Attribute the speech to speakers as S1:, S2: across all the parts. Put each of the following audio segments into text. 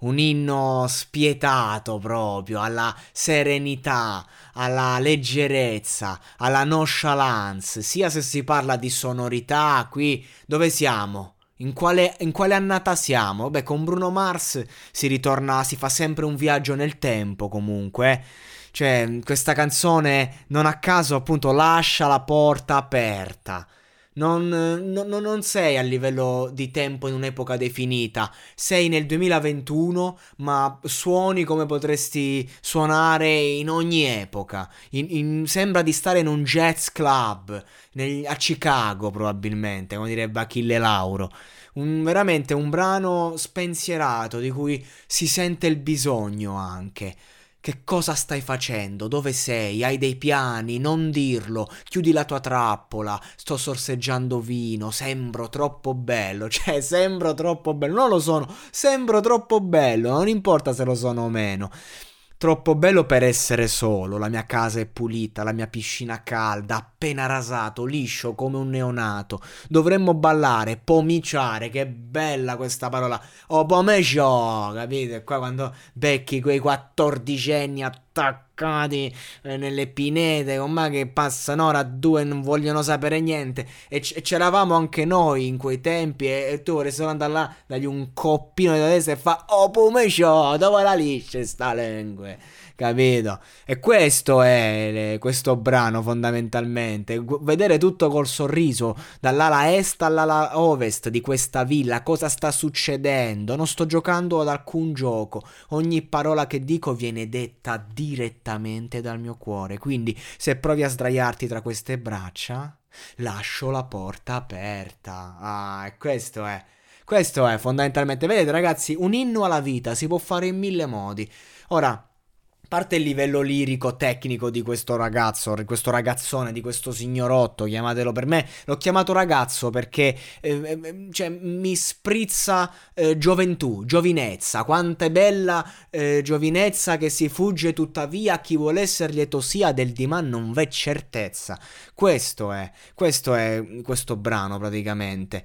S1: un inno spietato proprio, alla serenità, alla leggerezza, alla nonchalance, sia se si parla di sonorità, qui dove siamo? In quale, in quale, annata siamo? Beh, con Bruno Mars si ritorna, si fa sempre un viaggio nel tempo comunque. Eh. Cioè, questa canzone non a caso appunto lascia la porta aperta. Non, non, non, sei a livello di tempo in un'epoca definita, sei nel 2021, ma suoni come potresti suonare in ogni epoca. In, in, sembra di stare in un jazz club nel, a Chicago, probabilmente, come direbbe Achille Lauro. Un, veramente un brano spensierato di cui si sente il bisogno anche. Che cosa stai facendo? Dove sei? Hai dei piani? Non dirlo. Chiudi la tua trappola. Sto sorseggiando vino. Sembro troppo bello. Cioè, sembro troppo bello. Non lo sono. Sembro troppo bello. Non importa se lo sono o meno. Troppo bello per essere solo, la mia casa è pulita, la mia piscina calda, appena rasato, liscio come un neonato. Dovremmo ballare, pomiciare, che bella questa parola. Oh, pomecio, capite? Qua quando becchi quei quattordicenni attaccati attaccati eh, nelle pinete con che passano ora due e non vogliono sapere niente. E, c- c'eravamo anche noi in quei tempi e, e tu vorresti solo andare là dagli un coppino di testa e fa oh pumecio dove la lisce sta lingua capito? E questo è questo brano fondamentalmente, vedere tutto col sorriso dall'ala est all'ala ovest di questa villa, cosa sta succedendo? Non sto giocando ad alcun gioco, ogni parola che dico viene detta direttamente dal mio cuore, quindi se provi a sdraiarti tra queste braccia, lascio la porta aperta. Ah, e questo è questo è fondamentalmente, vedete ragazzi, un inno alla vita si può fare in mille modi. Ora, parte il livello lirico tecnico di questo ragazzo, questo ragazzone, di questo signorotto, chiamatelo per me, l'ho chiamato ragazzo perché eh, cioè, mi sprizza eh, gioventù, giovinezza, quanta è bella eh, giovinezza che si fugge tuttavia a chi vuole essere lieto sia del dimani non v'è certezza. Questo è, questo è questo brano praticamente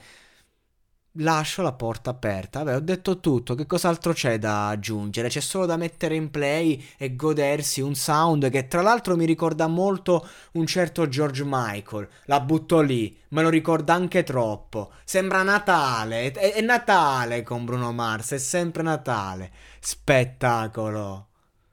S1: lascio la porta aperta. Vabbè, ho detto tutto. Che cos'altro c'è da aggiungere? C'è solo da mettere in play e godersi un sound che, tra l'altro, mi ricorda molto un certo George Michael. La butto lì, me lo ricorda anche troppo. Sembra Natale. È, è Natale con Bruno Mars, è sempre Natale. Spettacolo.